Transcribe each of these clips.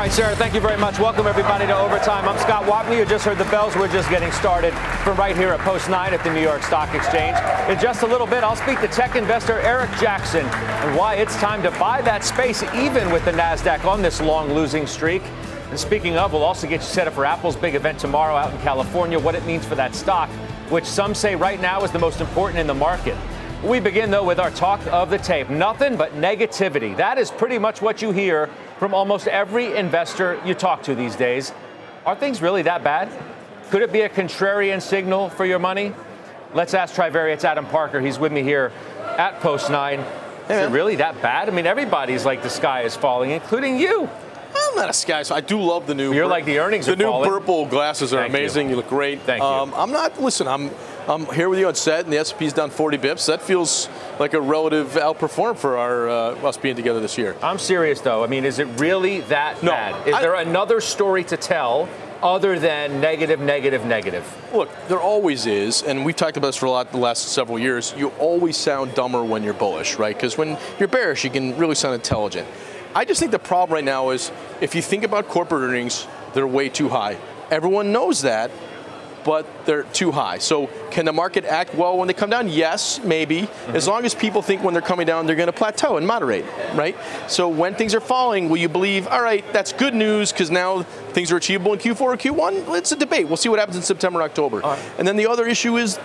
All right, Sarah, thank you very much. Welcome, everybody, to Overtime. I'm Scott Wapner. You just heard the bells. We're just getting started from right here at Post 9 at the New York Stock Exchange. In just a little bit, I'll speak to tech investor Eric Jackson and why it's time to buy that space, even with the NASDAQ on this long losing streak. And speaking of, we'll also get you set up for Apple's big event tomorrow out in California, what it means for that stock, which some say right now is the most important in the market. We begin, though, with our talk of the tape. Nothing but negativity. That is pretty much what you hear from almost every investor you talk to these days. Are things really that bad? Could it be a contrarian signal for your money? Let's ask Trivariate's Adam Parker. He's with me here at Post 9. Is it really that bad? I mean, everybody's like the sky is falling, including you. I'm not a sky, so I do love the new. You're like the earnings The new falling. purple glasses are Thank you. amazing. You. look great. Thank you. Um, I'm not. Listen, I'm. I'm here with you on set, and the S&P's down 40 bips. That feels like a relative outperform for our uh, us being together this year. I'm serious though. I mean, is it really that No, bad? Is I- there another story to tell other than negative, negative, negative? Look, there always is, and we've talked about this for a lot the last several years. You always sound dumber when you're bullish, right? Because when you're bearish, you can really sound intelligent. I just think the problem right now is if you think about corporate earnings, they're way too high. Everyone knows that, but they're too high. So can the market act well when they come down? Yes, maybe. As long as people think when they're coming down, they're going to plateau and moderate, right? So when things are falling, will you believe, all right, that's good news because now things are achievable in Q4 or Q1? It's a debate. We'll see what happens in September, October. And then the other issue is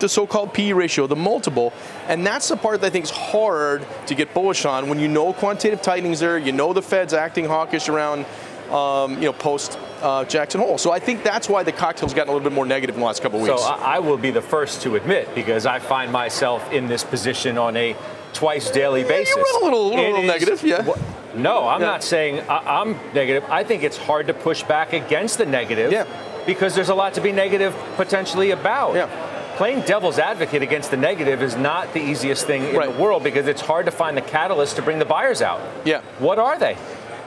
the so-called PE ratio, the multiple, and that's the part that I think is hard to get bullish on when you know quantitative tightening's there, you know the Fed's acting hawkish around, um, you know, post uh, Jackson Hole. So I think that's why the cocktail's gotten a little bit more negative in the last couple of So weeks. I, I will be the first to admit because I find myself in this position on a twice daily basis. you went a little- little It is- negative, yeah. No, I'm Yeah. not saying I, I'm negative. I think it's hard to push back against the negative Yeah. because there's a lot to be negative potentially about. Yeah. Playing devil's advocate against the negative is not the easiest thing in Right. the world because it's hard to find the catalyst to bring the buyers out. Yeah. What are they?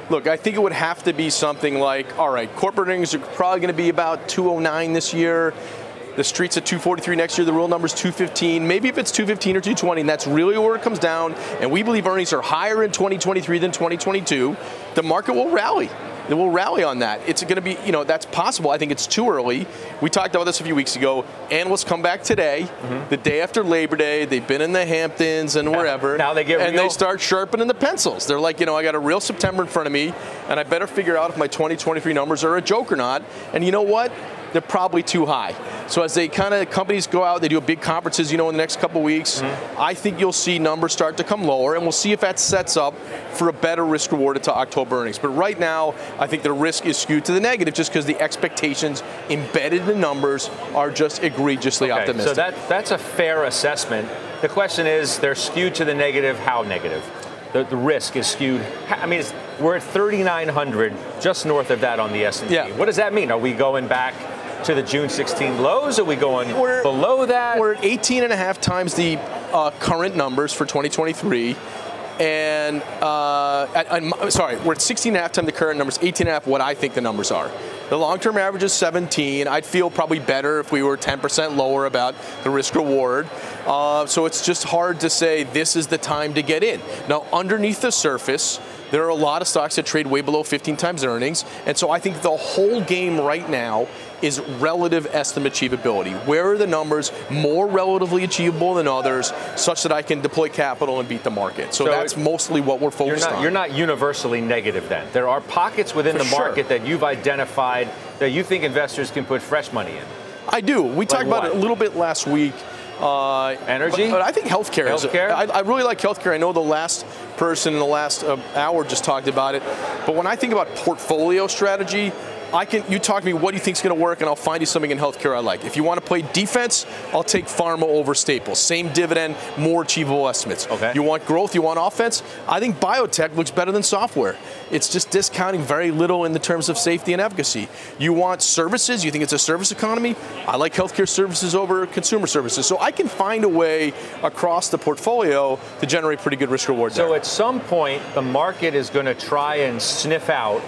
Look, I think it would have to be something like, all right, corporate earnings are probably going to be about 209 this year. The street's at 243 next year. The real number's 215. Maybe if it's 215 or 220, and that's really where it comes down. And we believe earnings are higher in 2023 than 2022. The market will rally. It will rally on that. It's going to be, you know, that's possible. I think it's too early. We talked about this a few weeks ago. Analysts come back today, mm-hmm. the day after Labor Day. They've been in the Hamptons and wherever. now they get and real- they start sharpening the pencils. They're like, you know, I got a real September in front of me, and I better figure out if my 2023 numbers are a joke or not. And you know what? They're probably too high. So as they kind of companies go out, they do big conferences, you know, in the next couple weeks. Mm-hmm. I think you'll see numbers start to come lower, and we'll see if that sets up for a better risk reward to October earnings. But right now, I think the risk is skewed to the negative just because the expectations embedded in the numbers are just egregiously Okay, optimistic. So that that's a fair assessment. The question is, they're skewed to the negative. How negative? The, the risk is skewed. I mean, we're at 3,900, just north of that on the S&P. Yeah. What does that mean? Are we going back to the June 16 lows? Are we going We're- below that? We're at 18 and a half times the uh, current numbers for 2023. And uh, at, I'm sorry, we're at 16 and a half times the current numbers, 18 and a half what I think the numbers are. The long-term average is 17. I'd feel probably better if we were 10% lower about the risk reward. Uh, so it's just hard to say this is the time to get in. Now, underneath the surface, there are a lot of stocks that trade way below 15 times earnings. And so I think the whole game right now is relative estimate achievability. Where are the numbers more relatively achievable than others such that I can deploy capital and beat the market? So, So that's it- mostly what we're you're focused not, on. you're not universally negative then. There are pockets within For the sure. market that you've identified that you think investors can put fresh money in. I do. We talked about what? it a little bit last week. Uh, Energy? But, but I think healthcare, Healthcare? is. I, I really like healthcare. I know the last person in the last uh, hour just talked about it. But when I think about portfolio strategy, I can. You talk to me. What do you think is going to work, and I'll find you something in healthcare I like. If you want to play defense, I'll take pharma over staples. Same dividend, more achievable estimates. Okay. You want growth, you want offense. I think biotech looks better than software. It's just discounting very little in the terms of safety and efficacy. You want services. You think it's a service economy. I like healthcare services over consumer services. So I can find a way across the portfolio to generate pretty good risk reward. So there. at some point, the market is going to try and sniff out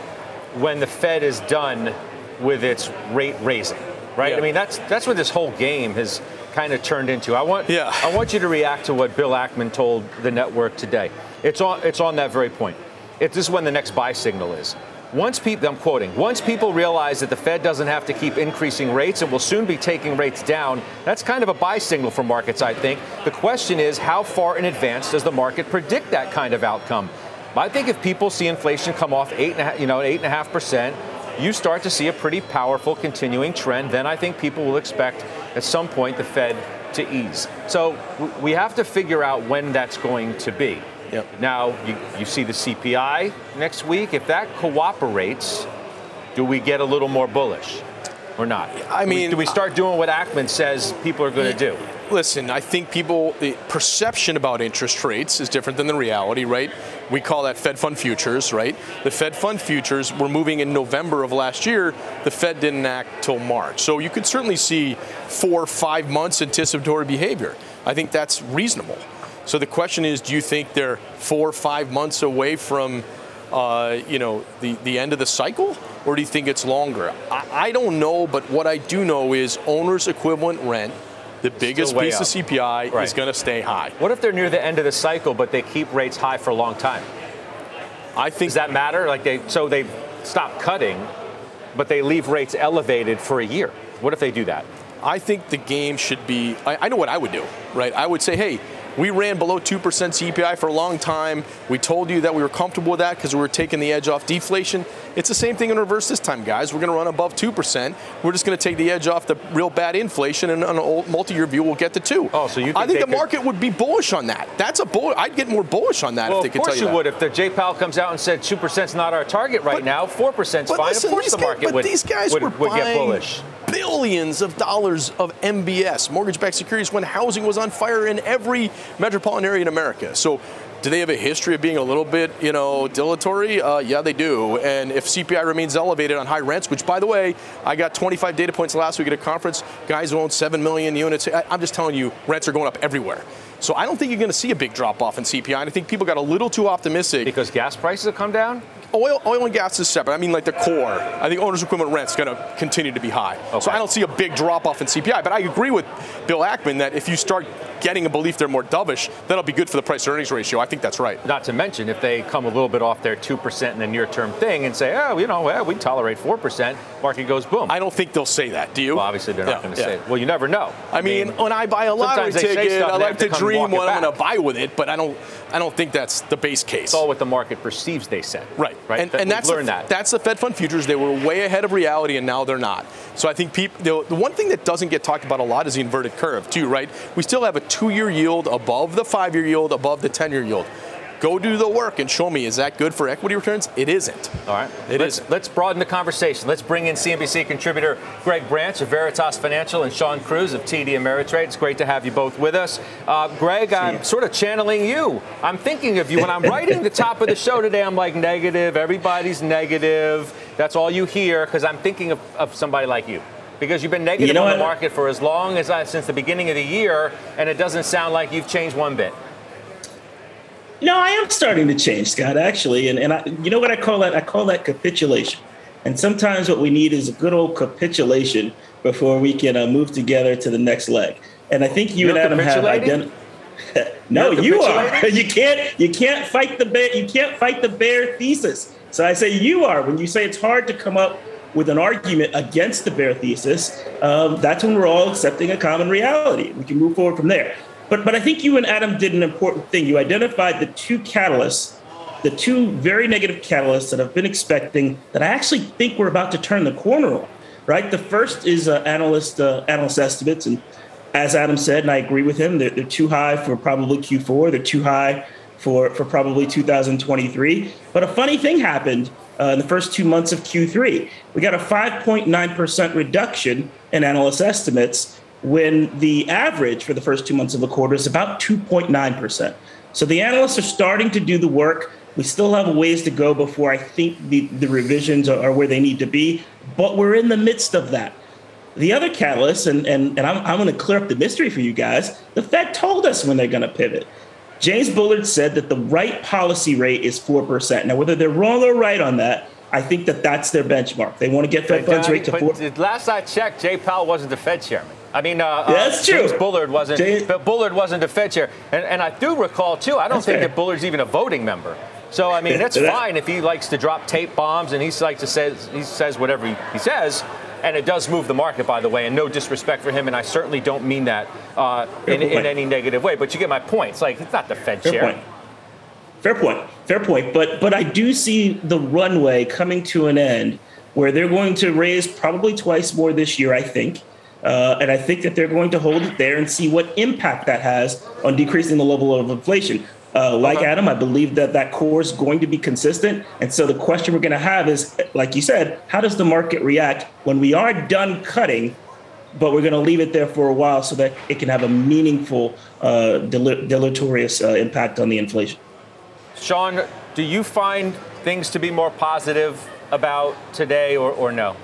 when the Fed is done with its rate raising, right? Yeah. I mean, that's that's what this whole game has kind of turned into. I want Yeah. I want you to react to what Bill Ackman told the network today. It's on it's on that very point. It, this is when the next buy signal is. Once people, I'm quoting, once people realize that the Fed doesn't have to keep increasing rates and will soon be taking rates down, that's kind of a buy signal for markets, I think. The question is, how far in advance does the market predict that kind of outcome? I think if people see inflation come off eight and a half, you know, eight and a half percent, you start to see a pretty powerful continuing trend. Then I think people will expect at some point the Fed to ease. So we have to figure out when that's going to be. Yep. Now you, you see the CPI next week. If that cooperates, do we get a little more bullish or not? I Do we- mean, do we start doing what Ackman says people are going to do? Listen, I think people, the perception about interest rates is different than the reality, right? We call that Fed Fund futures, right? The Fed Fund futures were moving in November of last year. The Fed didn't act till March. So you could certainly see four or five months anticipatory behavior. I think that's reasonable. So the question is, do you think they're four or five months away from, uh, you know, the, the end of the cycle? Or do you think it's longer? I, I don't know, but what I do know is owner's equivalent rent the biggest piece up. of CPI Right. is going to stay high. What if they're near the end of the cycle, but they keep rates high for a long time? I think Does that matter? Like they, so they stop cutting, but they leave rates elevated for a year. What if they do that? I think the game should be. I, I know what I would do, right? I would say, hey, we ran below 2% CPI for a long time. We told you that we were comfortable with that because we were taking the edge off deflation. It's the same thing in reverse this time, guys. We're going to run above 2%. We're just going to take the edge off the real bad inflation, and on a multi-year view, we'll get to two. Oh, so you I think think the could- market would be bullish on that. That's a bull. I'd get more bullish on that Well, if they could tell you, Of course you would. If the Jay Powell comes out and said two percent is not our target right But- now, four percent is fine. listen, of course, the guys- market but would, these guys would, were would get buying bullish. billions of dollars of MBS, mortgage-backed securities, when housing was on fire in every metropolitan area in America. So, do they have a history of being a little bit, you know, dilatory? Uh, yeah, they do. And if CPI remains elevated on high rents, which, by the way, I got 25 data points last week at a conference, guys who own 7 million units. I- I'm just telling you, rents are going up everywhere. So I don't think you're going to see a big drop off in CPI. And I think people got a little too optimistic Because gas prices have come down. Oil, oil and gas is separate. I mean, like the core. I think owner's equivalent rent's going to continue to be high. Okay. So I don't see a big drop off in CPI. But I agree with Bill Ackman that if you start getting a belief they're more dovish, that'll be good for the price earnings ratio. I think that's right. Not to mention, if they come a little bit off their 2% in the near term thing and say, oh, you know, well, we tolerate 4%, market goes boom. I don't think they'll say that. Do you? well, obviously, they're not Yeah, going to yeah. say it. Well, you never know. I mean, when I buy a lottery ticket, I like to to dream what I'm going to buy with it, but I don't. I don't think that's the base case. it's all what the market perceives, they said. Right, Right. and, and that's learned the, that. That's the Fed Fund futures. They were way ahead of reality, and now they're not. So I think people. The, the one thing that doesn't get talked about a lot is the inverted curve, too. Right? We still have a two-year yield above the five-year yield, above the ten-year yield. Go do the work and show me is that good for equity returns? It isn't. All right. It let's, is. let's broaden the conversation. Let's bring in CNBC contributor Greg Branch of Veritas Financial and Shawn Cruz of TD Ameritrade. It's great to have you both with us. Uh, Greg, I'm sort of channeling you. I'm thinking of you. When I'm writing the top of the show today, I'm like negative. Everybody's negative. That's all you hear because I'm thinking of, of somebody like you. Because you've been negative You know on the market for as long as I, since the beginning of the year, and it doesn't sound like you've changed one bit. No, I am starting to change, Scott, actually. And, and I, you know what I call that? I call that capitulation. And sometimes what we need is a good old capitulation before we can uh, move together to the next leg. And I think you You're and Adam have identified. no, You're you are. You can't. You can't fight the bear. You can't fight the bear thesis. So I say you are. When you say it's hard to come up with an argument against the bear thesis, um, that's when we're all accepting a common reality. We can move forward from there. But but I think you and Adam did an important thing. You identified the two catalysts, the two very negative catalysts that I've been expecting that I actually think we're about to turn the corner on. Right. The first is uh, analyst uh, analyst estimates, and as Adam said, and I agree with him, they're, they're too high for probably Q4. They're too high for for probably 2023. But a funny thing happened uh, in the first two months of Q3. We got a 5.9% reduction in analyst estimates when the average for the first two months of the quarter is about 2.9%. So the analysts are starting to do the work. We still have a ways to go before I think the, the revisions are, are where they need to be, but we're in the midst of that. The other catalyst, and, and, and I'm, I'm going to clear up the mystery for you guys, the Fed told us when they're going to pivot. James Bullard said that the right policy rate is 4%. Now, whether they're wrong or right on that, I think that that's their benchmark. They want to get Fed funds rate to 4%. Last I checked, Jay Powell wasn't the Fed chairman. I mean, uh, uh that's true. James Bullard wasn't. James, but Bullard wasn't the Fed chair, and, and I do recall too. I don't think fair. that Bullard's even a voting member. So I mean, that's fine if he likes to drop tape bombs and he likes to says he says whatever he, he says and it does move the market, by the way, and no disrespect for him, and I certainly don't mean that uh, in, in, any negative way. But you get my point. It's like it's not the Fed Fair chair. Point. Fair point. Fair point. But but I do see the runway coming to an end where they're going to raise probably twice more this year. I think. Uh, and I think that they're going to hold it there and see what impact that has on decreasing the level of inflation. Uh, like okay. Adam, I believe that that core is going to be consistent. And so the question we're going to have is, like you said, how does the market react when we are done cutting, but we're going to leave it there for a while so that it can have a meaningful, uh, del- deleterious uh, impact on the inflation? Shawn, do you find things to be more positive about today or, or no?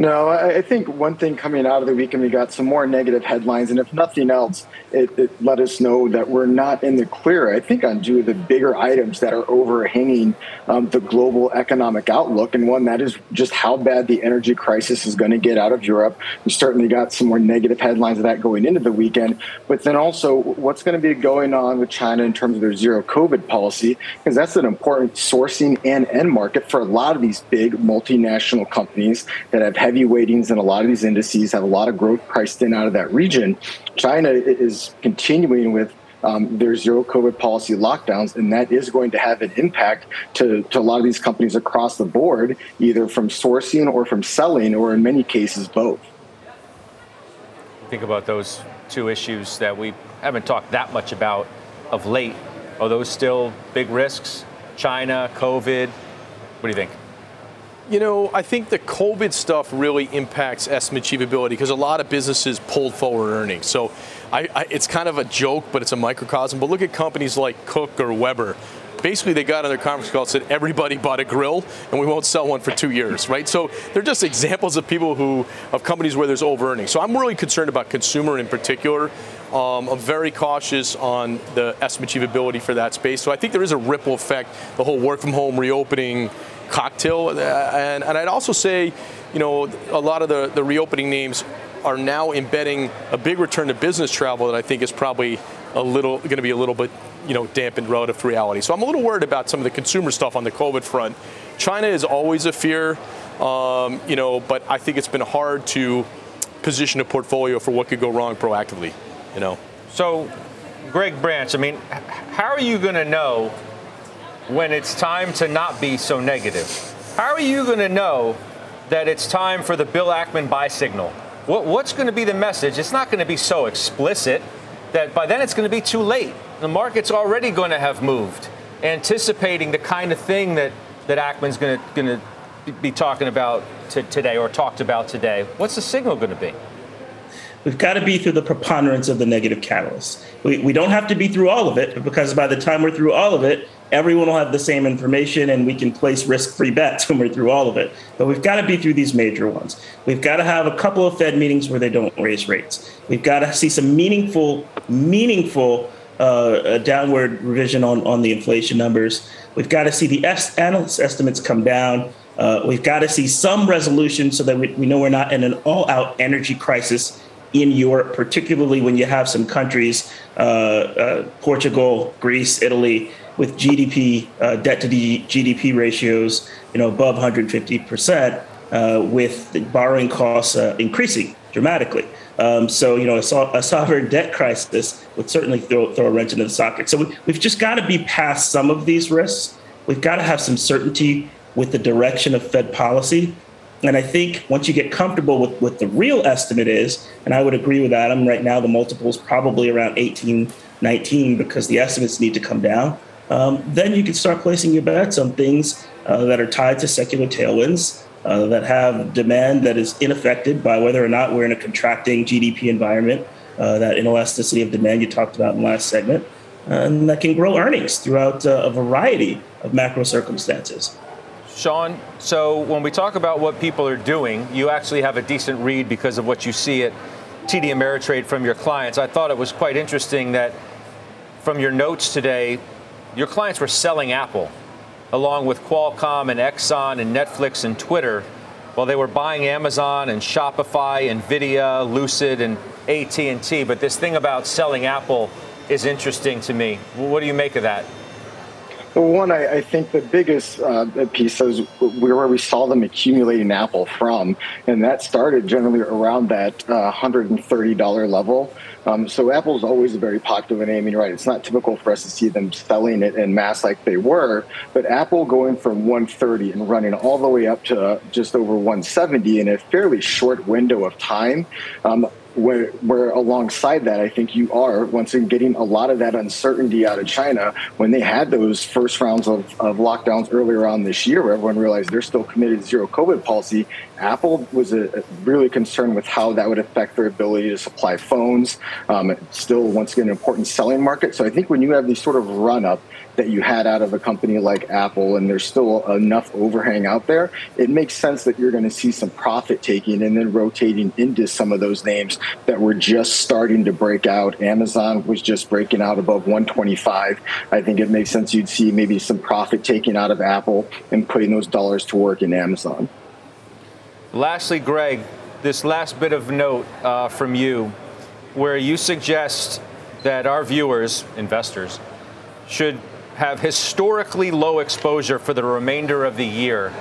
No, I think one thing coming out of the weekend, we got some more negative headlines, and if nothing else, it, it, let us know that we're not in the clear. I think on two of the bigger items that are overhanging um, the global economic outlook, and one that is just how bad the energy crisis is going to get out of Europe. We certainly got some more negative headlines of that going into the weekend, but then also what's going to be going on with China in terms of their zero COVID policy, because that's an important sourcing and end market for a lot of these big multinational companies that have heavy weightings in a lot of these indices, have a lot of growth priced in out of that region. China is continuing with um, their zero COVID policy lockdowns, and that is going to have an impact to, to a lot of these companies across the board, either from sourcing or from selling, or in many cases, both. Think about those two issues that we haven't talked that much about of late. Are those still big risks? China, COVID? What do you think? You know, I think the COVID stuff really impacts estimate achievability because a lot of businesses pulled forward earnings. So I, I, it's kind of a joke, but it's a microcosm. But look at companies like Cook or Weber. Basically, they got on their conference call and said everybody bought a grill and we won't sell one for two years, right? So they're just examples of people who, of companies where there's over earning. So I'm really concerned about consumer in particular. Um, I'm very cautious on the estimate achievability for that space. So I think there is a ripple effect, the whole work from home reopening cocktail. Uh, and, and I'd also say, you know, a lot of the, the reopening names are now embedding a big return to business travel that I think is probably a little going to be a little bit, you know, dampened relative to reality. So I'm a little worried about some of the consumer stuff on the COVID front. China is always a fear, um, you know, but I think it's been hard to position a portfolio for what could go wrong proactively, you know. So, Greg Branch, I mean, how are you going to know when it's time to not be so negative? How are you going to know that it's time for the Bill Ackman buy signal? What, what's going to be the message? It's not going to be so explicit that by then it's going to be too late. The market's already going to have moved, anticipating the kind of thing that, that Ackman's going to, going to be talking about today or talked about today. What's the signal going to be? We've got to be through the preponderance of the negative catalysts. We, we don't have to be through all of it because by the time we're through all of it, everyone will have the same information and we can place risk-free bets when we're through all of it. But we've got to be through these major ones. We've got to have a couple of Fed meetings where they don't raise rates. We've got to see some meaningful, meaningful uh, downward revision on, on the inflation numbers. We've got to see the est- analyst estimates come down. Uh, we've got to see some resolution so that we, we know we're not in an all-out energy crisis in Europe, particularly when you have some countries, uh, uh, Portugal, Greece, Italy, with GDP uh, debt to GDP ratios, you know, above 150 percent, uh, with the borrowing costs uh, increasing dramatically. Um, so, you know, a, so- a, sovereign debt crisis would certainly throw, throw a wrench into the socket. So we, we've just got to be past some of these risks. We've got to have some certainty with the direction of Fed policy. And I think once you get comfortable with what the real estimate is, and I would agree with Adam, right now the multiple is probably around 18, 19 because the estimates need to come down um, then you can start placing your bets on things uh, that are tied to secular tailwinds, uh, that have demand that is unaffected by whether or not we're in a contracting GDP environment, uh, that inelasticity of demand you talked about in the last segment, and that can grow earnings throughout uh, a variety of macro circumstances. Shawn, so when we talk about what people are doing, you actually have a decent read because of what you see at TD Ameritrade from your clients. I thought it was quite interesting that from your notes today, your clients were selling Apple along with Qualcomm and Exxon and Netflix and Twitter while they were buying Amazon and Shopify, Nvidia, Lucid and AT&T. But this thing about selling Apple is interesting to me. What do you make of that? Well, one, I, I, think the biggest uh, piece is where we saw them accumulating Apple from, and that started generally around that uh, $130 level. Um, so Apple's always a very popular name, and you're right, it's not typical for us to see them selling it in mass like they were, but Apple going from 130 and running all the way up to just over 170 in a fairly short window of time. Um, where, where alongside that, I think you are once again getting a lot of that uncertainty out of China when they had those first rounds of, of lockdowns earlier on this year, where everyone realized they're still committed to zero COVID policy. Apple was a, a really concerned with how that would affect their ability to supply phones. Um, still, once again, an important selling market. So I think when you have these sort of run up that you had out of a company like Apple, and there's still enough overhang out there, it makes sense that you're going to see some profit taking and then rotating into some of those names that were just starting to break out. Amazon was just breaking out above 125. I think it makes sense you'd see maybe some profit taking out of Apple and putting those dollars to work in Amazon. Lastly, Greg, this last bit of note uh, from you, where you suggest that our viewers, investors, should have historically low exposure for the remainder of the year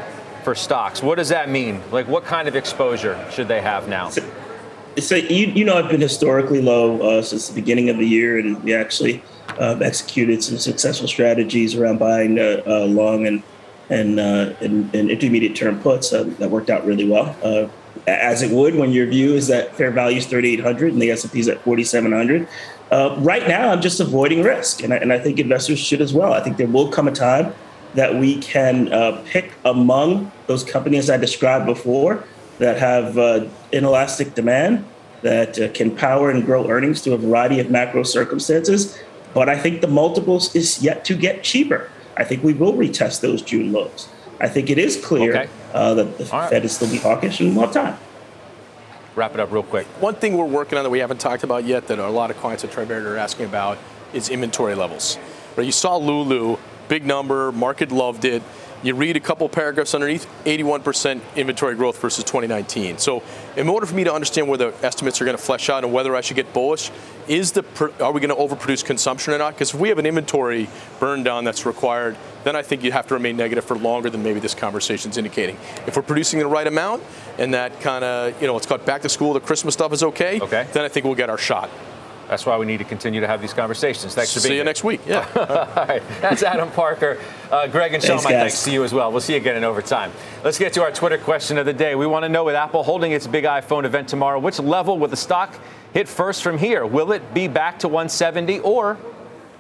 for stocks. What does that mean? Like, what kind of exposure should they have now? So, so you, you know, I've been historically low uh, since the beginning of the year, and we actually uh, executed some successful strategies around buying uh, uh long and and, uh, and intermediate term puts uh, that worked out really well as it would when your view is that fair value is 3800 and the s&p is at 4700 uh, right now, I'm just avoiding risk, and I, and I, think investors should as well. I think there will come a time that we can uh, pick among those companies I described before that have uh, inelastic demand, that uh, can power and grow earnings through a variety of macro circumstances. But I think the multiples is yet to get cheaper. I think we will retest those June lows. I think it is clear okay. Uh, that the right. Fed is still be hawkish and we'll have time wrap it up real quick. One thing we're working on that we haven't talked about yet that a lot of clients at Trivariate are asking about is inventory levels. Right? You saw Lulu, big number, market loved it. You read a couple paragraphs underneath, 81% inventory growth versus 2019. So, in order for me to understand where the estimates are going to flesh out and whether I should get bullish, is the are we going to overproduce consumption or not? Because if we have an inventory burn down that's required, then I think you have to remain negative for longer than maybe this conversation is indicating. If we're producing the right amount and that kind of you know it's called back to school, the Christmas stuff is okay, okay, then I think we'll get our shot. That's why we need to continue to have these conversations. Thanks for being here. See you here. next week. Yeah. All right. That's Adam Parker. Uh, Greg and Shawn, my thanks to you as well. We'll see you again in overtime. Let's get to our Twitter question of the day. We want to know with Apple holding its big iPhone event tomorrow, which level will the stock hit first from here? Will it be back to 170 or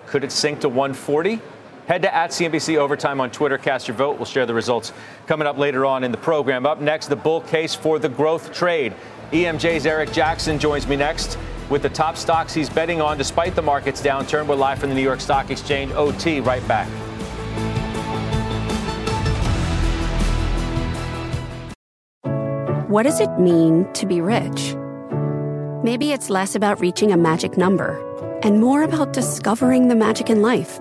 could it sink to 140? Head to at CNBC Overtime on Twitter. Cast your vote. We'll share the results coming up later on in the program. Up next, the bull case for the growth trade. EMJ's Eric Jackson joins me next with the top stocks he's betting on despite the market's downturn. We're live from the New York Stock Exchange. OT, right back. What does it mean to be rich? Maybe it's less about reaching a magic number and more about discovering the magic in life.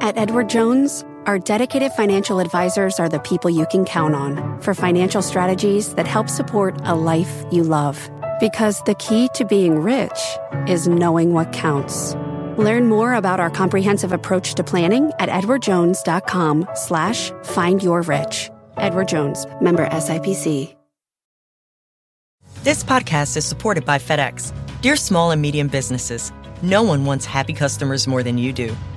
At Edward Jones, our dedicated financial advisors are the people you can count on for financial strategies that help support a life you love. Because the key to being rich is knowing what counts. Learn more about our comprehensive approach to planning at edwardjones.com slash find your rich. Edward Jones, member SIPC. This podcast is supported by FedEx. Dear small and medium businesses, no one wants happy customers more than you do.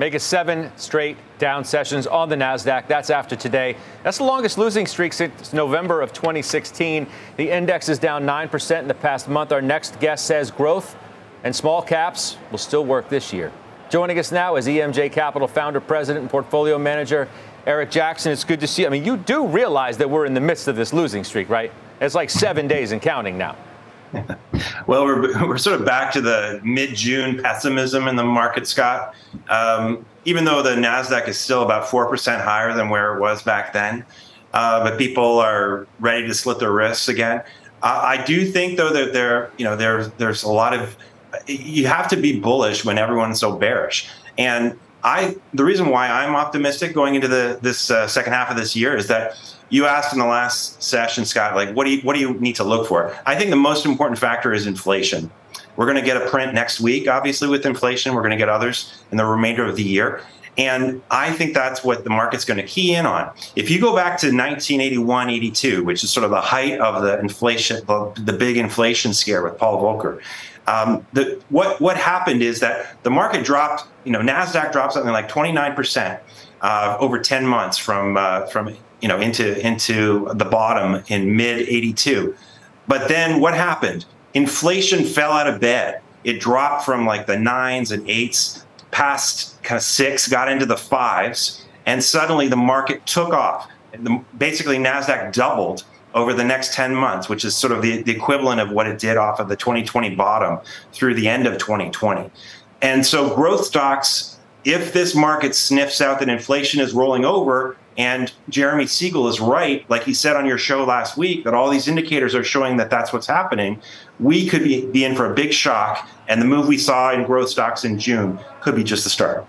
Make it seven straight down sessions on the NASDAQ. That's after today. That's the longest losing streak since November of 2016. The index is down 9% in the past month. Our next guest says growth and small caps will still work this year. Joining us now is EMJ Capital founder, president, and portfolio manager Eric Jackson. It's good to see you. I mean, you do realize that we're in the midst of this losing streak, right? It's like seven days and counting now. well, we're, we're sort of back to the mid June pessimism in the market, Scott. Um, even though the NASDAQ is still about 4% higher than where it was back then, uh, but people are ready to slit their wrists again. Uh, I do think, though, that there, you know, there's there's a lot of you have to be bullish when everyone's so bearish. And I, the reason why I'm optimistic going into the this uh, second half of this year is that you asked in the last session, Scott, like what do you what do you need to look for? I think the most important factor is inflation. We're going to get a print next week, obviously with inflation. We're going to get others in the remainder of the year. And I think that's what the market's going to key in on. If you go back to 1981, 82, which is sort of the height of the inflation, the, the big inflation scare with Paul Volcker, um, the, what what happened is that the market dropped. You know, Nasdaq dropped something like 29 percent uh, over 10 months from uh, from you know into into the bottom in mid 82. But then what happened? Inflation fell out of bed. It dropped from like the nines and eights past kind of six, got into the fives, and suddenly the market took off. The, basically, Nasdaq doubled over the next 10 months, which is sort of the, the equivalent of what it did off of the 2020 bottom through the end of 2020. And so, growth stocks, if this market sniffs out that inflation is rolling over, and Jeremy Siegel is right, like he said on your show last week, that all these indicators are showing that that's what's happening, we could be, be in for a big shock. And the move we saw in growth stocks in June could be just the start.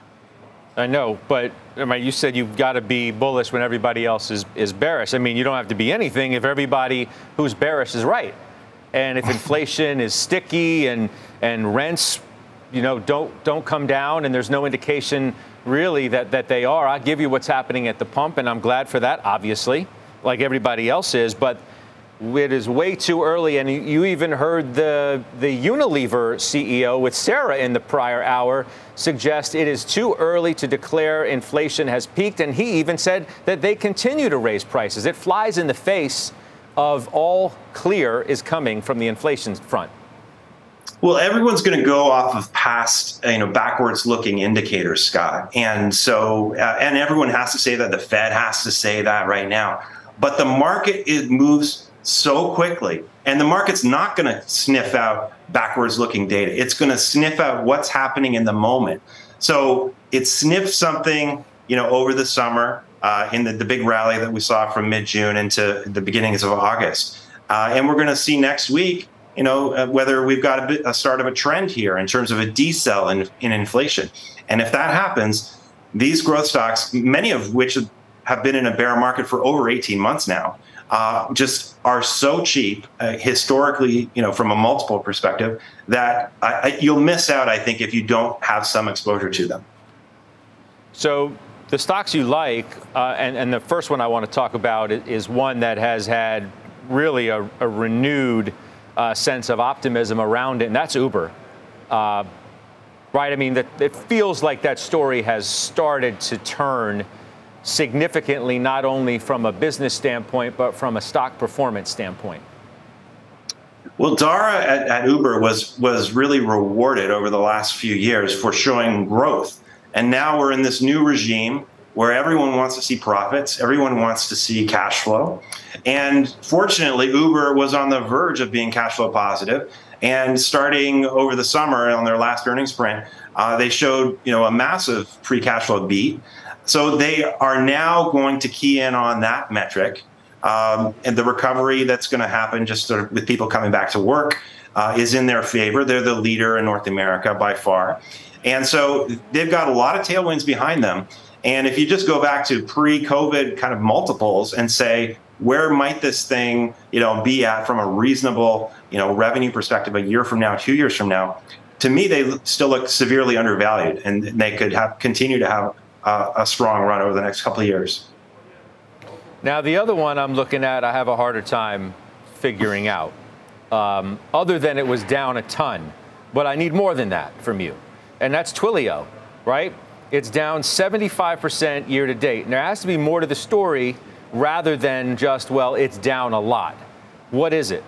I know, but I mean, you said you've got to be bullish when everybody else is, is bearish. I mean, you don't have to be anything if everybody who's bearish is right. And if inflation is sticky and, and rents, you know, don't, don't come down and there's no indication really that, that they are, I'll give you what's happening at the pump, and I'm glad for that, obviously, like everybody else is. But it is way too early, and you even heard the the Unilever CEO with Sarah in the prior hour suggest it is too early to declare inflation has peaked, and he even said that they continue to raise prices. It flies in the face of all clear is coming from the inflation front. Well, everyone's going to go off of past, you know, backwards looking indicators, Scott. And so, uh, and everyone has to say that the Fed has to say that right now. But the market it moves so quickly. And the market's not going to sniff out backwards looking data. It's going to sniff out what's happening in the moment. So it sniffed something, you know, over the summer uh, in the, the big rally that we saw from mid June into the beginnings of August. Uh, and we're going to see next week, you know, uh, whether we've got a, bit, a, start of a trend here in terms of a decel in, in inflation. And if that happens, these growth stocks, many of which have been in a bear market for over 18 months now, uh, just are so cheap uh, historically, you know, from a multiple perspective that I, I, you'll miss out, I think, if you don't have some exposure to them. So the stocks you like, uh, and, and, the first one I want to talk about is one that has had really a, a renewed uh, sense of optimism around it, and that's Uber. Uh, right? I mean, that, it feels like that story has started to turn significantly, not only from a business standpoint, but from a stock performance standpoint? Well, Dara at, at, Uber was was really rewarded over the last few years for showing growth, and now we're in this new regime where everyone wants to see profits, everyone wants to see cash flow, and fortunately, Uber was on the verge of being cash flow positive. and starting over the summer on their last earnings print, uh, they showed you know a massive free cash flow beat. So they are now going to key in on that metric. Um, and the recovery that's going to happen just sort of with people coming back to work uh, is in their favor. They're the leader in North America by far. And so they've got a lot of tailwinds behind them. And if you just go back to pre-COVID kind of multiples and say, where might this thing, you know, be at from a reasonable, you know, revenue perspective a year from now, two years from now? To me, they still look severely undervalued, and they could have continue to have a strong run over the next couple of years. Now, the other one I'm looking at, I have a harder time figuring out. um, other than it was down a ton. But I need more than that from you. And that's Twilio, right? It's down 75% year to date. And there has to be more to the story rather than just, well, it's down a lot. What is it?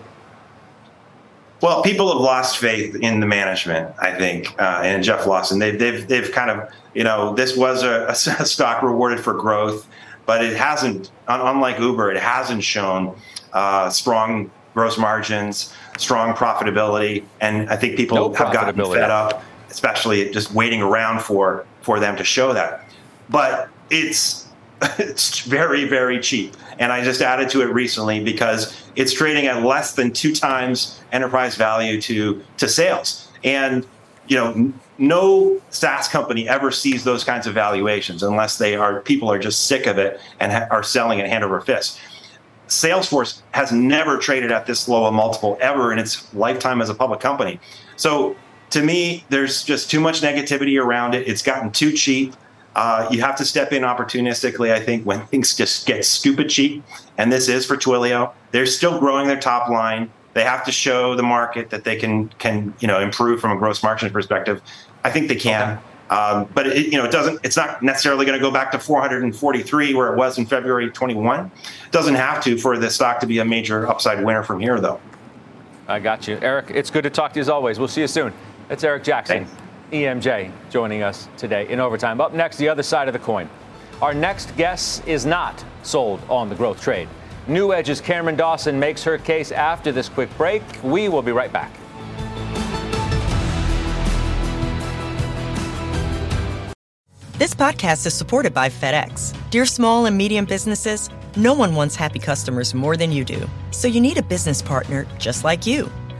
Well, people have lost faith in the management, I think, uh, and Jeff Lawson. They've, they've, they've kind of, you know, this was a, a stock rewarded for growth, but it hasn't, unlike Uber, it hasn't shown uh, strong gross margins, strong profitability, and I think people no have gotten fed up, especially just waiting around for for them to show that. But it's it's very very cheap and i just added to it recently because it's trading at less than two times enterprise value to to sales and you know no SaaS company ever sees those kinds of valuations unless they are people are just sick of it and ha- are selling it hand over fist. Salesforce has never traded at this low a multiple ever in its lifetime as a public company. So to me, there's just too much negativity around it. It's gotten too cheap. Uh, you have to step in opportunistically, I think, when things just get stupid cheap. And this is for Twilio. They're still growing their top line. They have to show the market that they can can you know improve from a gross margin perspective. I think they can. Okay. Um, but it, you know, it doesn't. It's not necessarily going to go back to 443 where it was in February 21. It doesn't have to for the stock to be a major upside winner from here, though. I got you, Eric. It's good to talk to you as always. We'll see you soon. It's Eric Jackson. Thanks. EMJ joining us today in overtime. Up next, the other side of the coin. Our next guest is not sold on the growth trade. New Edge's Cameron Dawson makes her case after this quick break. We will be right back. This podcast is supported by FedEx. Dear small and medium businesses, no one wants happy customers more than you do. So you need a business partner just like you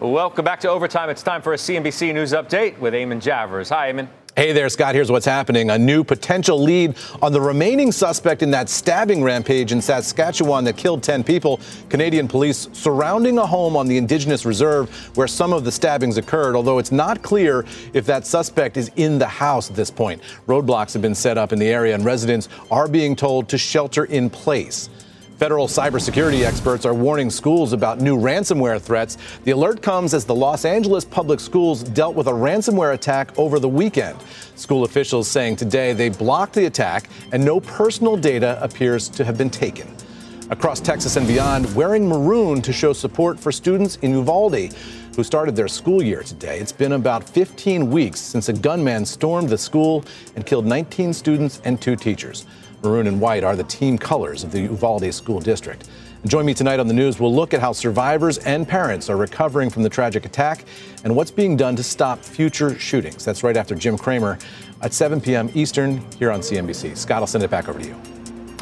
Welcome back to Overtime. It's time for a CNBC News Update with Eamon Javers. Hi, Eamon. Hey there, Scott. Here's what's happening. A new potential lead on the remaining suspect in that stabbing rampage in Saskatchewan that killed 10 people. Canadian police surrounding a home on the Indigenous Reserve where some of the stabbings occurred, although it's not clear if that suspect is in the house at this point. Roadblocks have been set up in the area, and residents are being told to shelter in place. Federal cybersecurity experts are warning schools about new ransomware threats. The alert comes as the Los Angeles public schools dealt with a ransomware attack over the weekend. School officials saying today they blocked the attack and no personal data appears to have been taken. Across Texas and beyond, wearing maroon to show support for students in Uvalde who started their school year today. It's been about 15 weeks since a gunman stormed the school and killed 19 students and two teachers. Maroon and white are the team colors of the Uvalde School District. And join me tonight on the news. We'll look at how survivors and parents are recovering from the tragic attack and what's being done to stop future shootings. That's right after Jim Cramer at 7 p.m. Eastern here on CNBC. Scott, I'll send it back over to you.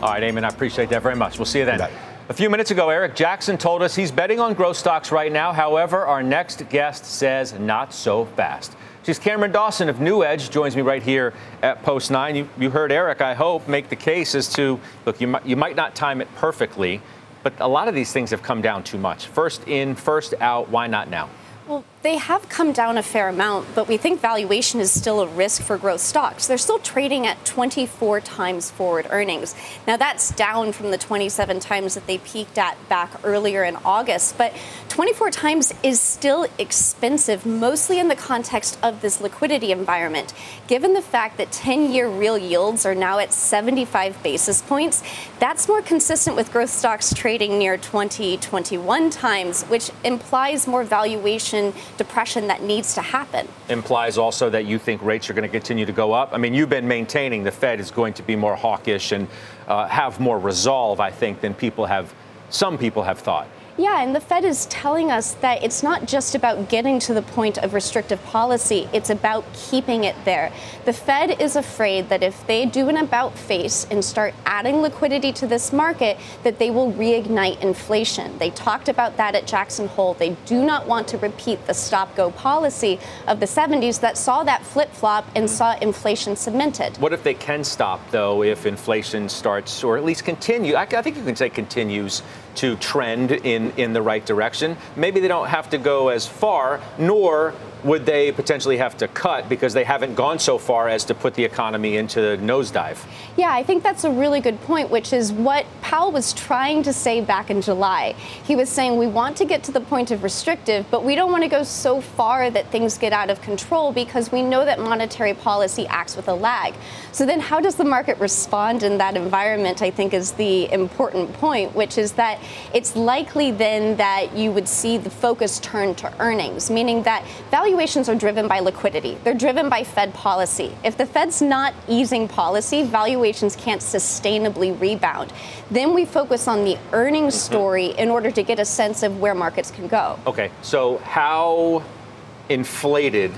All right, Eamon, I appreciate that very much. We'll see you then. A few minutes ago, Eric Jackson told us he's betting on growth stocks right now. However, our next guest says not so fast. She's Cameron Dawson of New Edge, joins me right here at Post 9. You, you heard Eric, I hope, make the case as to look, you might, you might not time it perfectly, but a lot of these things have come down too much. First in, first out, why not now? Well, they have come down a fair amount, but we think valuation is still a risk for growth stocks. They're still trading at 24 times forward earnings. Now, that's down from the 27 times that they peaked at back earlier in August, but 24 times is still expensive, mostly in the context of this liquidity environment. Given the fact that 10 year real yields are now at 75 basis points, that's more consistent with growth stocks trading near 20, 21 times, which implies more valuation depression that needs to happen. Implies also that you think rates are going to continue to go up. I mean, you've been maintaining the Fed is going to be more hawkish and uh, have more resolve, I think, than people have, some people have thought. Yeah, and the Fed is telling us that it's not just about getting to the point of restrictive policy, it's about keeping it there. The Fed is afraid that if they do an about face and start adding liquidity to this market, that they will reignite inflation. They talked about that at Jackson Hole. They do not want to repeat the stop go policy of the 70s that saw that flip flop and saw inflation cemented. What if they can stop, though, if inflation starts, or at least continue? I, I think you can say continues to trend in, in the right direction. Maybe they don't have to go as far, nor would they potentially have to cut because they haven't gone so far as to put the economy into nosedive? Yeah, I think that's a really good point, which is what Powell was trying to say back in July. He was saying we want to get to the point of restrictive, but we don't want to go so far that things get out of control because we know that monetary policy acts with a lag. So then, how does the market respond in that environment? I think is the important point, which is that it's likely then that you would see the focus turn to earnings, meaning that value valuations are driven by liquidity. They're driven by Fed policy. If the Fed's not easing policy, valuations can't sustainably rebound. Then we focus on the earnings mm-hmm. story in order to get a sense of where markets can go. Okay, so how inflated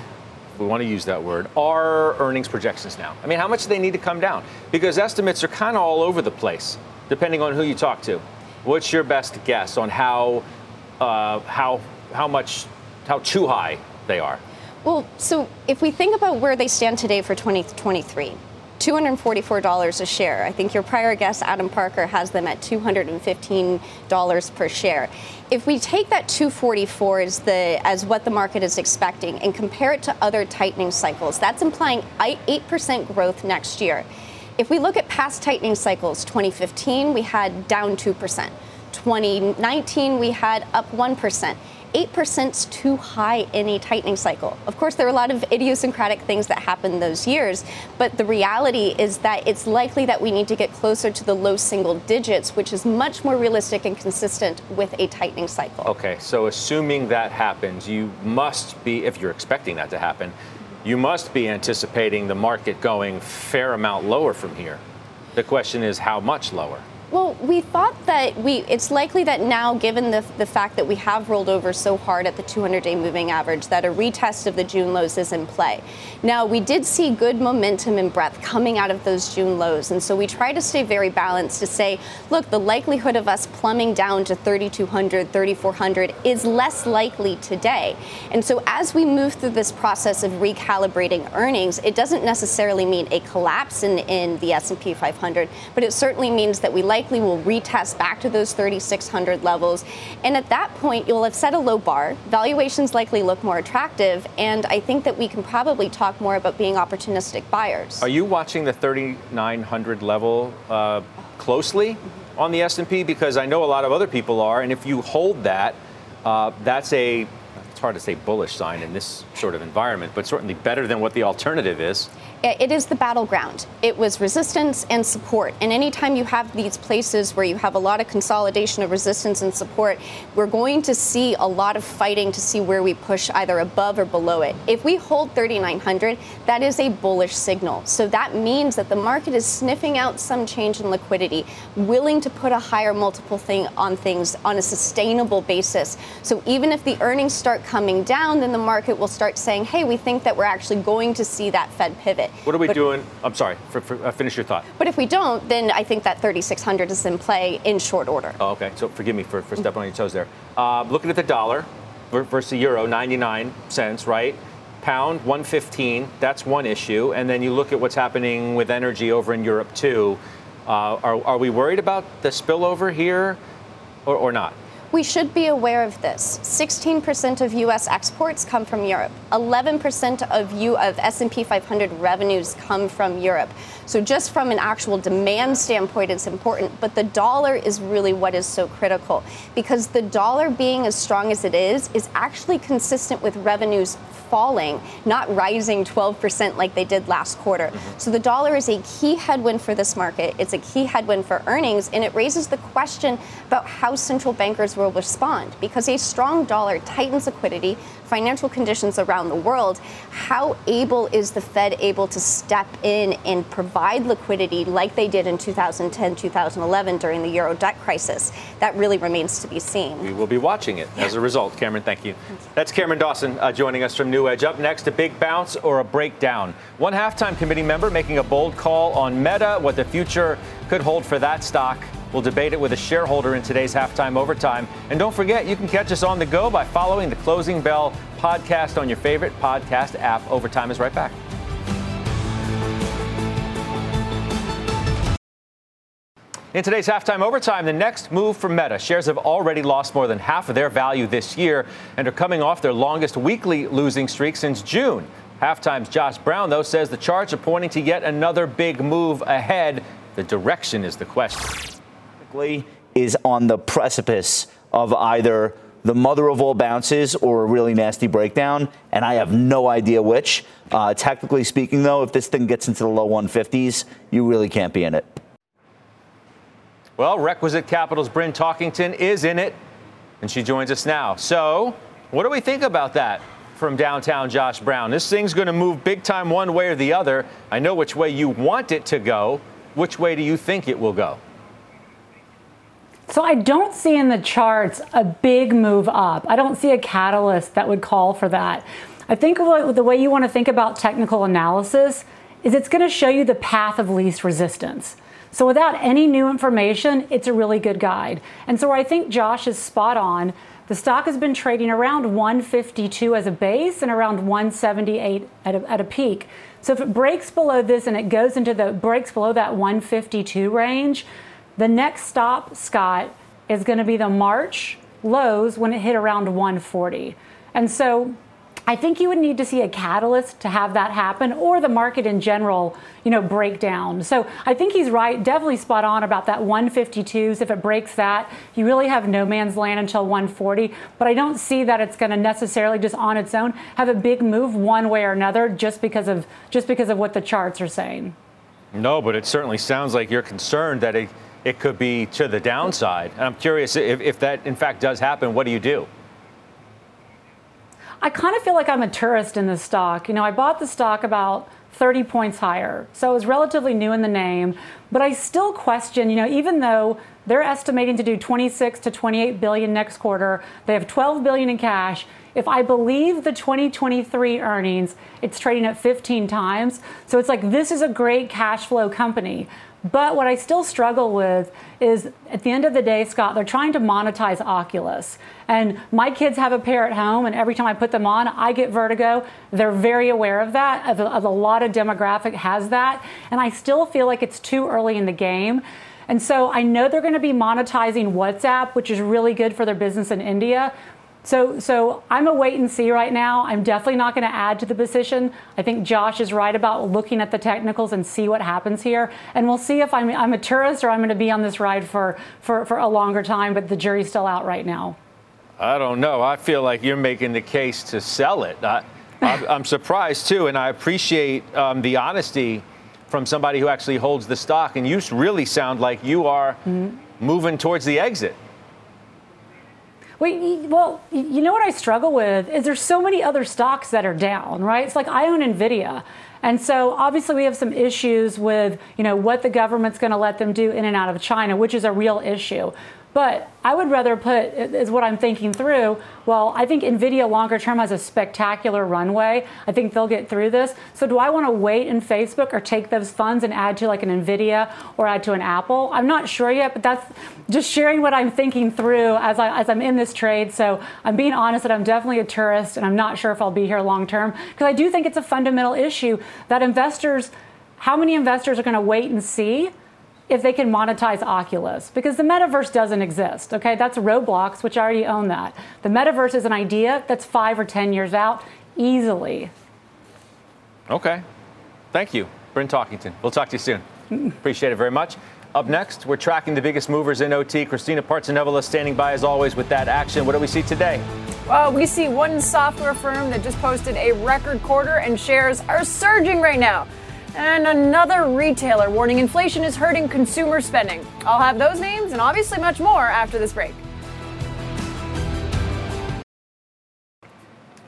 we want to use that word, are earnings projections now? I mean, how much do they need to come down? Because estimates are kind of all over the place, depending on who you talk to. What's your best guess on how, uh, how, how much, how too high they are? Well, so if we think about where they stand today for 2023, $244 a share. I think your prior guest, Adam Parker, has them at $215 per share. If we take that 244 as the as what the market is expecting and compare it to other tightening cycles, that's implying 8% growth next year. If we look at past tightening cycles, 2015 we had down 2%. 2019 we had up 1%. 8% is too high in a tightening cycle. Of course, there are a lot of idiosyncratic things that happen those years, but the reality is that it's likely that we need to get closer to the low single digits, which is much more realistic and consistent with a tightening cycle. Okay, so assuming that happens, you must be, if you're expecting that to happen, you must be anticipating the market going fair amount lower from here. The question is how much lower? Well, we thought that we it's likely that now, given the, the fact that we have rolled over so hard at the 200 day moving average, that a retest of the June lows is in play. Now, we did see good momentum and breadth coming out of those June lows. And so we try to stay very balanced to say, look, the likelihood of us plumbing down to 3,200, 3,400 is less likely today. And so as we move through this process of recalibrating earnings, it doesn't necessarily mean a collapse in, in the S&P 500, but it certainly means that we like likely will retest back to those 3,600 levels. And at that point, you'll have set a low bar. Valuations likely look more attractive. And I think that we can probably talk more about being opportunistic buyers. Are you watching the 3,900 level uh, closely on the S&P? Because I know a lot of other people are. And if you hold that, uh, that's a it's hard to say bullish sign in this sort of environment, but certainly better than what the alternative is it is the battleground. It was resistance and support. And anytime you have these places where you have a lot of consolidation of resistance and support, we're going to see a lot of fighting to see where we push either above or below it. If we hold 3,900, that is a bullish signal. So that means that the market is sniffing out some change in liquidity, willing to put a higher multiple thing on things on a sustainable basis. So even if the earnings start coming down, then the market will start saying, hey, we think that we're actually going to see that Fed pivot it. What are we but, doing? I'm sorry, for, for, uh, finish your thought. But if we don't, then I think that 3,600 is in play in short order. Oh, okay, so forgive me for, for stepping on your toes there. Uh, looking at the dollar versus the euro, 99 cents, right? Pound, 115, that's one issue. And then you look at what's happening with energy over in Europe, too. Uh, are, are we worried about the spillover here or, or not? We should be aware of this. 16% of U.S. exports come from Europe. 11% of, of S&P 500 revenues come from Europe. So just from an actual demand standpoint, it's important. But the dollar is really what is so critical because the dollar being as strong as it is is actually consistent with revenues falling, not rising 12% like they did last quarter. Mm-hmm. So the dollar is a key headwind for this market. It's a key headwind for earnings, and it raises the question about how central bankers will respond because a strong dollar tightens liquidity, financial conditions around the world. How able is the Fed able to step in and provide liquidity like they did in 2010, 2011 during the euro debt crisis? That really remains to be seen. We will be watching it as a result. Cameron, thank you. That's Cameron Dawson uh, joining us from New Edge. Up next, a big bounce or a breakdown. One halftime committee member making a bold call on Meta, what the future could hold for that stock. We'll debate it with a shareholder in today's halftime overtime. And don't forget, you can catch us on the go by following the Closing Bell podcast on your favorite podcast app. Overtime is right back. In today's halftime overtime, the next move for Meta. Shares have already lost more than half of their value this year and are coming off their longest weekly losing streak since June. Halftime's Josh Brown, though, says the charts are pointing to yet another big move ahead. The direction is the question is on the precipice of either the mother of all bounces or a really nasty breakdown, and I have no idea which. Uh, technically speaking, though, if this thing gets into the low 150s, you really can't be in it. Well, Requisite Capital's Bryn Talkington is in it, and she joins us now. So, what do we think about that from downtown Josh Brown? This thing's going to move big time one way or the other. I know which way you want it to go. Which way do you think it will go? So I don't see in the charts a big move up. I don't see a catalyst that would call for that. I think the way you want to think about technical analysis is it's going to show you the path of least resistance. So without any new information, it's a really good guide. And so I think Josh is spot on. The stock has been trading around 152 as a base and around 178 at a, at a peak. So if it breaks below this and it goes into the breaks below that 152 range, the next stop, Scott, is going to be the March lows when it hit around 140. And so I think you would need to see a catalyst to have that happen or the market in general, you know, break down. So I think he's right, definitely spot on about that 152s. If it breaks that, you really have no man's land until 140. But I don't see that it's going to necessarily just on its own have a big move one way or another just because of just because of what the charts are saying. No, but it certainly sounds like you're concerned that it it could be to the downside. And I'm curious if, if that in fact does happen, what do you do? I kind of feel like I'm a tourist in this stock. You know, I bought the stock about 30 points higher. So it was relatively new in the name, but I still question, you know, even though they're estimating to do 26 to 28 billion next quarter, they have 12 billion in cash. If I believe the 2023 earnings, it's trading at 15 times. So it's like this is a great cash flow company. But what I still struggle with is at the end of the day, Scott, they're trying to monetize Oculus. And my kids have a pair at home, and every time I put them on, I get vertigo. They're very aware of that, of, of a lot of demographic has that. And I still feel like it's too early in the game. And so I know they're going to be monetizing WhatsApp, which is really good for their business in India. So, so I'm a wait and see right now. I'm definitely not going to add to the position. I think Josh is right about looking at the technicals and see what happens here. And we'll see if I'm, I'm a tourist or I'm going to be on this ride for, for, for a longer time, but the jury's still out right now. I don't know. I feel like you're making the case to sell it. I, am surprised too, and I appreciate um, the honesty from somebody who actually holds the stock. And you really sound like you are mm-hmm. moving towards the exit. Well, you know what I struggle with is there's so many other stocks that are down, right? It's like I own Nvidia. And so obviously we have some issues with, you know, what the government's going to let them do in and out of China, which is a real issue. But I would rather put, is what I'm thinking through. Well, I think NVIDIA longer term has a spectacular runway. I think they'll get through this. So do I want to wait in Facebook or take those funds and add to like an NVIDIA or add to an Apple? I'm not sure yet, but that's just sharing what I'm thinking through as, I, as I'm in this trade. So I'm being honest that I'm definitely a tourist and I'm not sure if I'll be here long term because I do think it's a fundamental issue that investors, how many investors are going to wait and see? If they can monetize Oculus because the metaverse doesn't exist. Okay, that's Roblox, which I already own that. The metaverse is an idea that's five or 10 years out easily. Okay. Thank you, Bryn Talkington. We'll talk to you soon. Appreciate it very much. Up next, we're tracking the biggest movers in OT. Christina Partsinevelos standing by as always with that action. What do we see today? Well, we see one software firm that just posted a record quarter and shares are surging right now. And another retailer warning inflation is hurting consumer spending. I'll have those names and obviously much more after this break.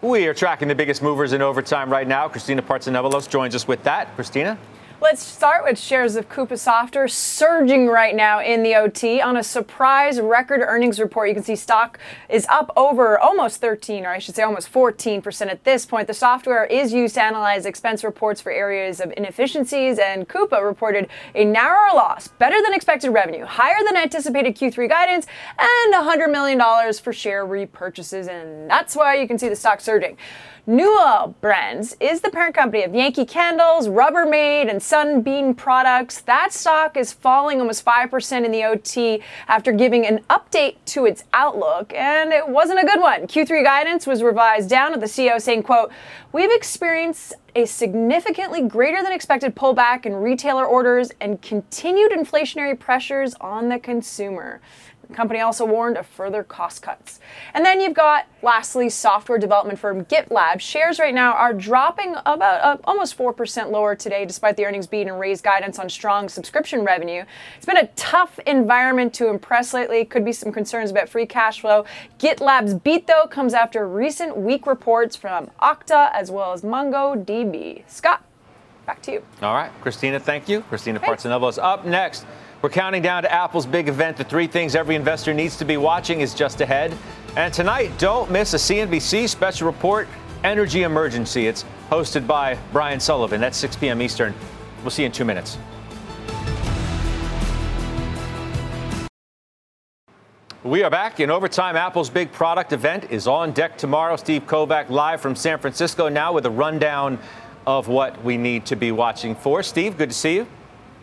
We are tracking the biggest movers in overtime right now. Christina Partsinevelos joins us with that. Christina? Let's start with shares of Coupa Software surging right now in the OT on a surprise record earnings report. You can see stock is up over almost 13, or I should say almost 14% at this point. The software is used to analyze expense reports for areas of inefficiencies, and Coupa reported a narrower loss, better than expected revenue, higher than anticipated Q3 guidance, and $100 million for share repurchases. And that's why you can see the stock surging. Newell Brands is the parent company of Yankee Candles, Rubbermaid, and Sunbeam Products. That stock is falling almost 5% in the OT after giving an update to its outlook, and it wasn't a good one. Q3 guidance was revised down with the CEO saying, quote, We've experienced a significantly greater than expected pullback in retailer orders and continued inflationary pressures on the consumer. The company also warned of further cost cuts. And then you've got, lastly, software development firm GitLab. Shares right now are dropping about uh, almost 4% lower today, despite the earnings beat and raised guidance on strong subscription revenue. It's been a tough environment to impress lately. Could be some concerns about free cash flow. GitLab's beat, though, comes after recent weak reports from Okta as well as MongoDB. Scott, back to you. All right, Christina, thank you. Christina Partsinevelos up next. We're counting down to Apple's big event. The three things every investor needs to be watching is just ahead. And tonight, don't miss a CNBC special report, Energy Emergency. It's hosted by Brian Sullivan. That's 6 p.m. Eastern. We'll see you in two minutes. We are back in overtime. Apple's big product event is on deck tomorrow. Steve Kovach live from San Francisco now with a rundown of what we need to be watching for. Steve, good to see you.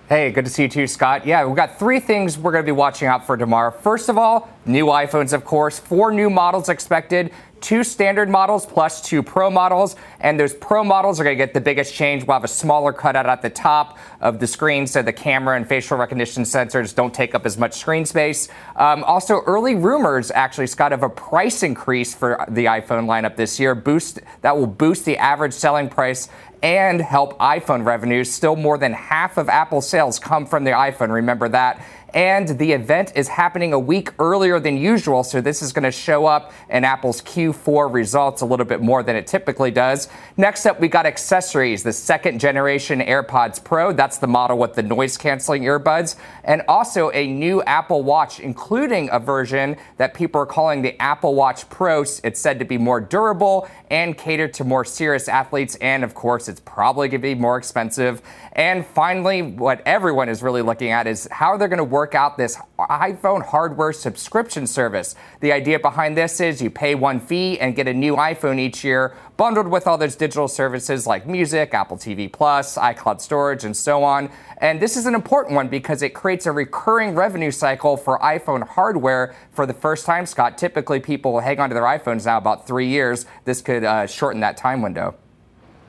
Hey, good to see you too, Scott. Yeah, we've got three things we're going to be watching out for tomorrow. First of all, new iPhones, of course. Four new models expected two standard models plus two pro models. And those pro models are going to get the biggest change. We'll have a smaller cutout at the top of the screen so the camera and facial recognition sensors don't take up as much screen space. Um, also, early rumors actually, Scott, of a price increase for the iPhone lineup this year. Boost that will boost the average selling price and help iPhone revenues. Still, more than half of Apple sales come from the iPhone. Remember that. And the event is happening a week earlier than usual, so this is going to show up in Apple's Q4 results a little bit more than it typically does. Next up, we got accessories, the second generation AirPods Pro. That's the model with the noise canceling earbuds. And also a new Apple Watch, including a version that people are calling the Apple Watch Pro. It's said to be more durable and cater to more serious athletes. And of course, it's probably going to be more expensive. And finally, what everyone is really looking at is how they're going to work out this iPhone hardware subscription service. The idea behind this is you pay one fee and get a new iPhone each year, bundled with all those digital services like music, Apple TV Plus, iCloud storage, and so on. And this is an important one because it creates a recurring revenue cycle for iPhone hardware for the first time, Scott. Typically, people hang on to their iPhones now about three years. This could uh, shorten that time window.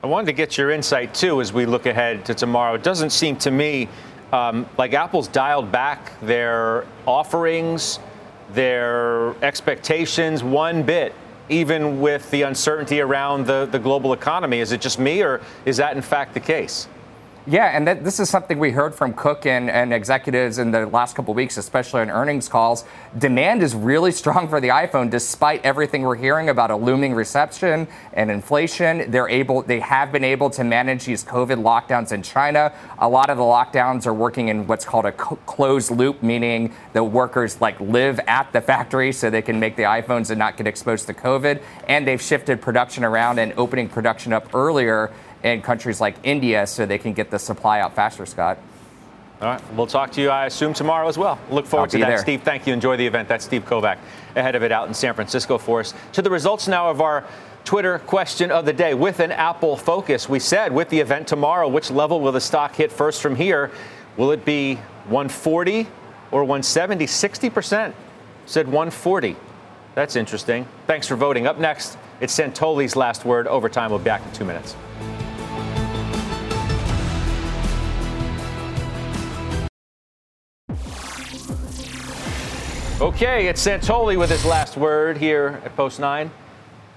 I wanted to get your insight too as we look ahead to tomorrow. It doesn't seem to me um, like Apple's dialed back their offerings, their expectations one bit, even with the uncertainty around the, the global economy. Is it just me, or is that in fact the case? Yeah, and th- this is something we heard from Cook and, and executives in the last couple weeks, especially on earnings calls. Demand is really strong for the iPhone, despite everything we're hearing about a looming recession and inflation. They're able, they have been able to manage these COVID lockdowns in China. A lot of the lockdowns are working in what's called a closed loop, meaning the workers like live at the factory so they can make the iPhones and not get exposed to COVID. And they've shifted production around and opening production up earlier in countries like India so they can get the supply out faster, Scott. All right. We'll talk to you, I assume, tomorrow as well. Look forward I'll to that. there. Steve, thank you. Enjoy the event. That's Steve Kovach ahead of it out in San Francisco for us. To the results now of our Twitter question of the day with an Apple focus. We said with the event tomorrow, which level will the stock hit first from here? Will it be 140 or 170? 60% said 140. That's interesting. Thanks for voting. Up next, it's Santoli's last word. Overtime. We'll be back in two minutes. Okay, it's Santoli with his last word here at Post 9.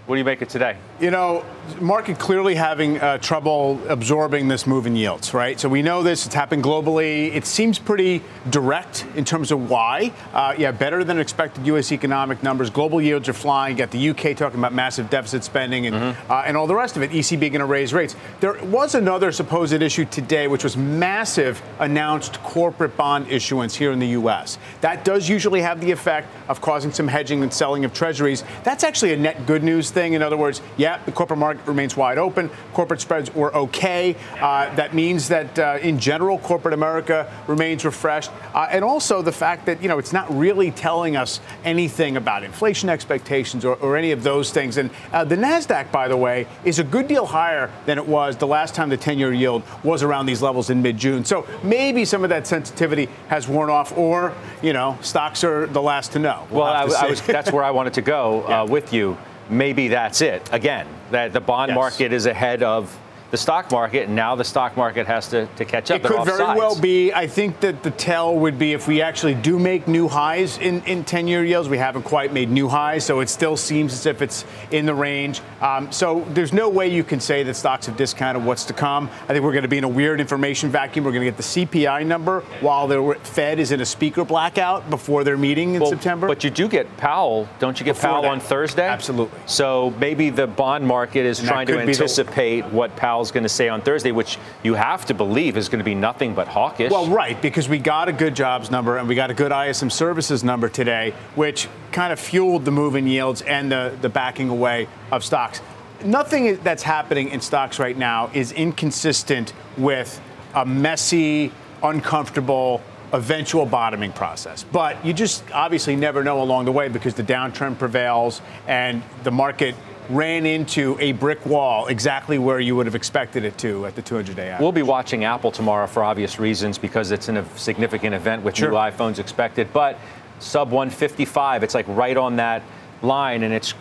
What do you make it today? You know, market clearly having uh, trouble absorbing this move in yields, right? So we know this; it's happened globally. It seems pretty direct in terms of why. Uh, yeah, better than expected U.S. economic numbers. Global yields are flying. You got the U.K. talking about massive deficit spending and mm-hmm. uh, and all the rest of it. ECB going to raise rates. There was another supposed issue today, which was massive announced corporate bond issuance here in the U.S. That does usually have the effect of causing some hedging and selling of treasuries. That's actually a net good news thing. In other words, yeah, the corporate market remains wide open. Corporate spreads were okay. Uh, that means that uh, in general, corporate America remains refreshed. Uh, and also the fact that, you know, it's not really telling us anything about inflation expectations or, or any of those things. And uh, the NASDAQ, by the way, is a good deal higher than it was the last time the 10 year yield was around these levels in mid June. So maybe some of that sensitivity has worn off, or, you know, stocks are the last to know. We'll well, I, I was, that's where I wanted to go yeah. uh, with you maybe that's it. Again, that the bond yes. market is ahead of the stock market, and now the stock market has to, to catch up. It could very sides. well be. I think that the tell would be if we actually do make new highs in, in 10 year yields. We haven't quite made new highs, so it still seems as if it's in the range. Um, so there's no way you can say that stocks have discounted what's to come. I think we're going to be in a weird information vacuum. We're going to get the CPI number while the Fed is in a speaker blackout before their meeting in well, September. But you do get Powell, don't you get Before Powell that. on Thursday? Absolutely. So maybe the bond market is and trying to anticipate the- what Powell's going to say on Thursday, which you have to believe is going to be nothing but hawkish. Well, right, because we got a good jobs number and we got a good ISM services number today, which kind of fueled the move in yields and the, the backing away of stocks. Nothing that's happening in stocks right now is inconsistent with a messy, uncomfortable, eventual bottoming process. But you just obviously never know along the way because the downtrend prevails and the market ran into a brick wall exactly where you would have expected it to at the 200 day average. We'll be watching Apple tomorrow for obvious reasons because it's in a significant event with sure. new iPhones expected. But sub 155, it's like right on that line, and it's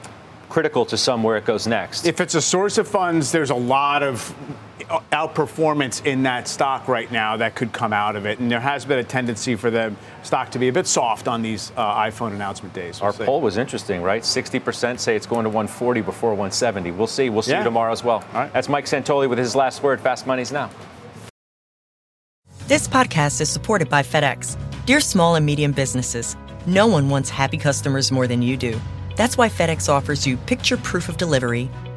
critical to some where it goes next. If it's a source of funds, there's a lot of outperformance in that stock right now that could come out of it. And there has been a tendency for the stock to be a bit soft on these uh, iPhone announcement days. We'll Our see. poll was interesting, right? 60% say it's going to 140 before 170. We'll see. We'll see yeah. you tomorrow as well. That's Mike Santoli with his last word. Fast Money's now. This podcast is supported by FedEx. Dear small and medium businesses, no one wants happy customers more than you do. That's why FedEx offers you picture proof of delivery,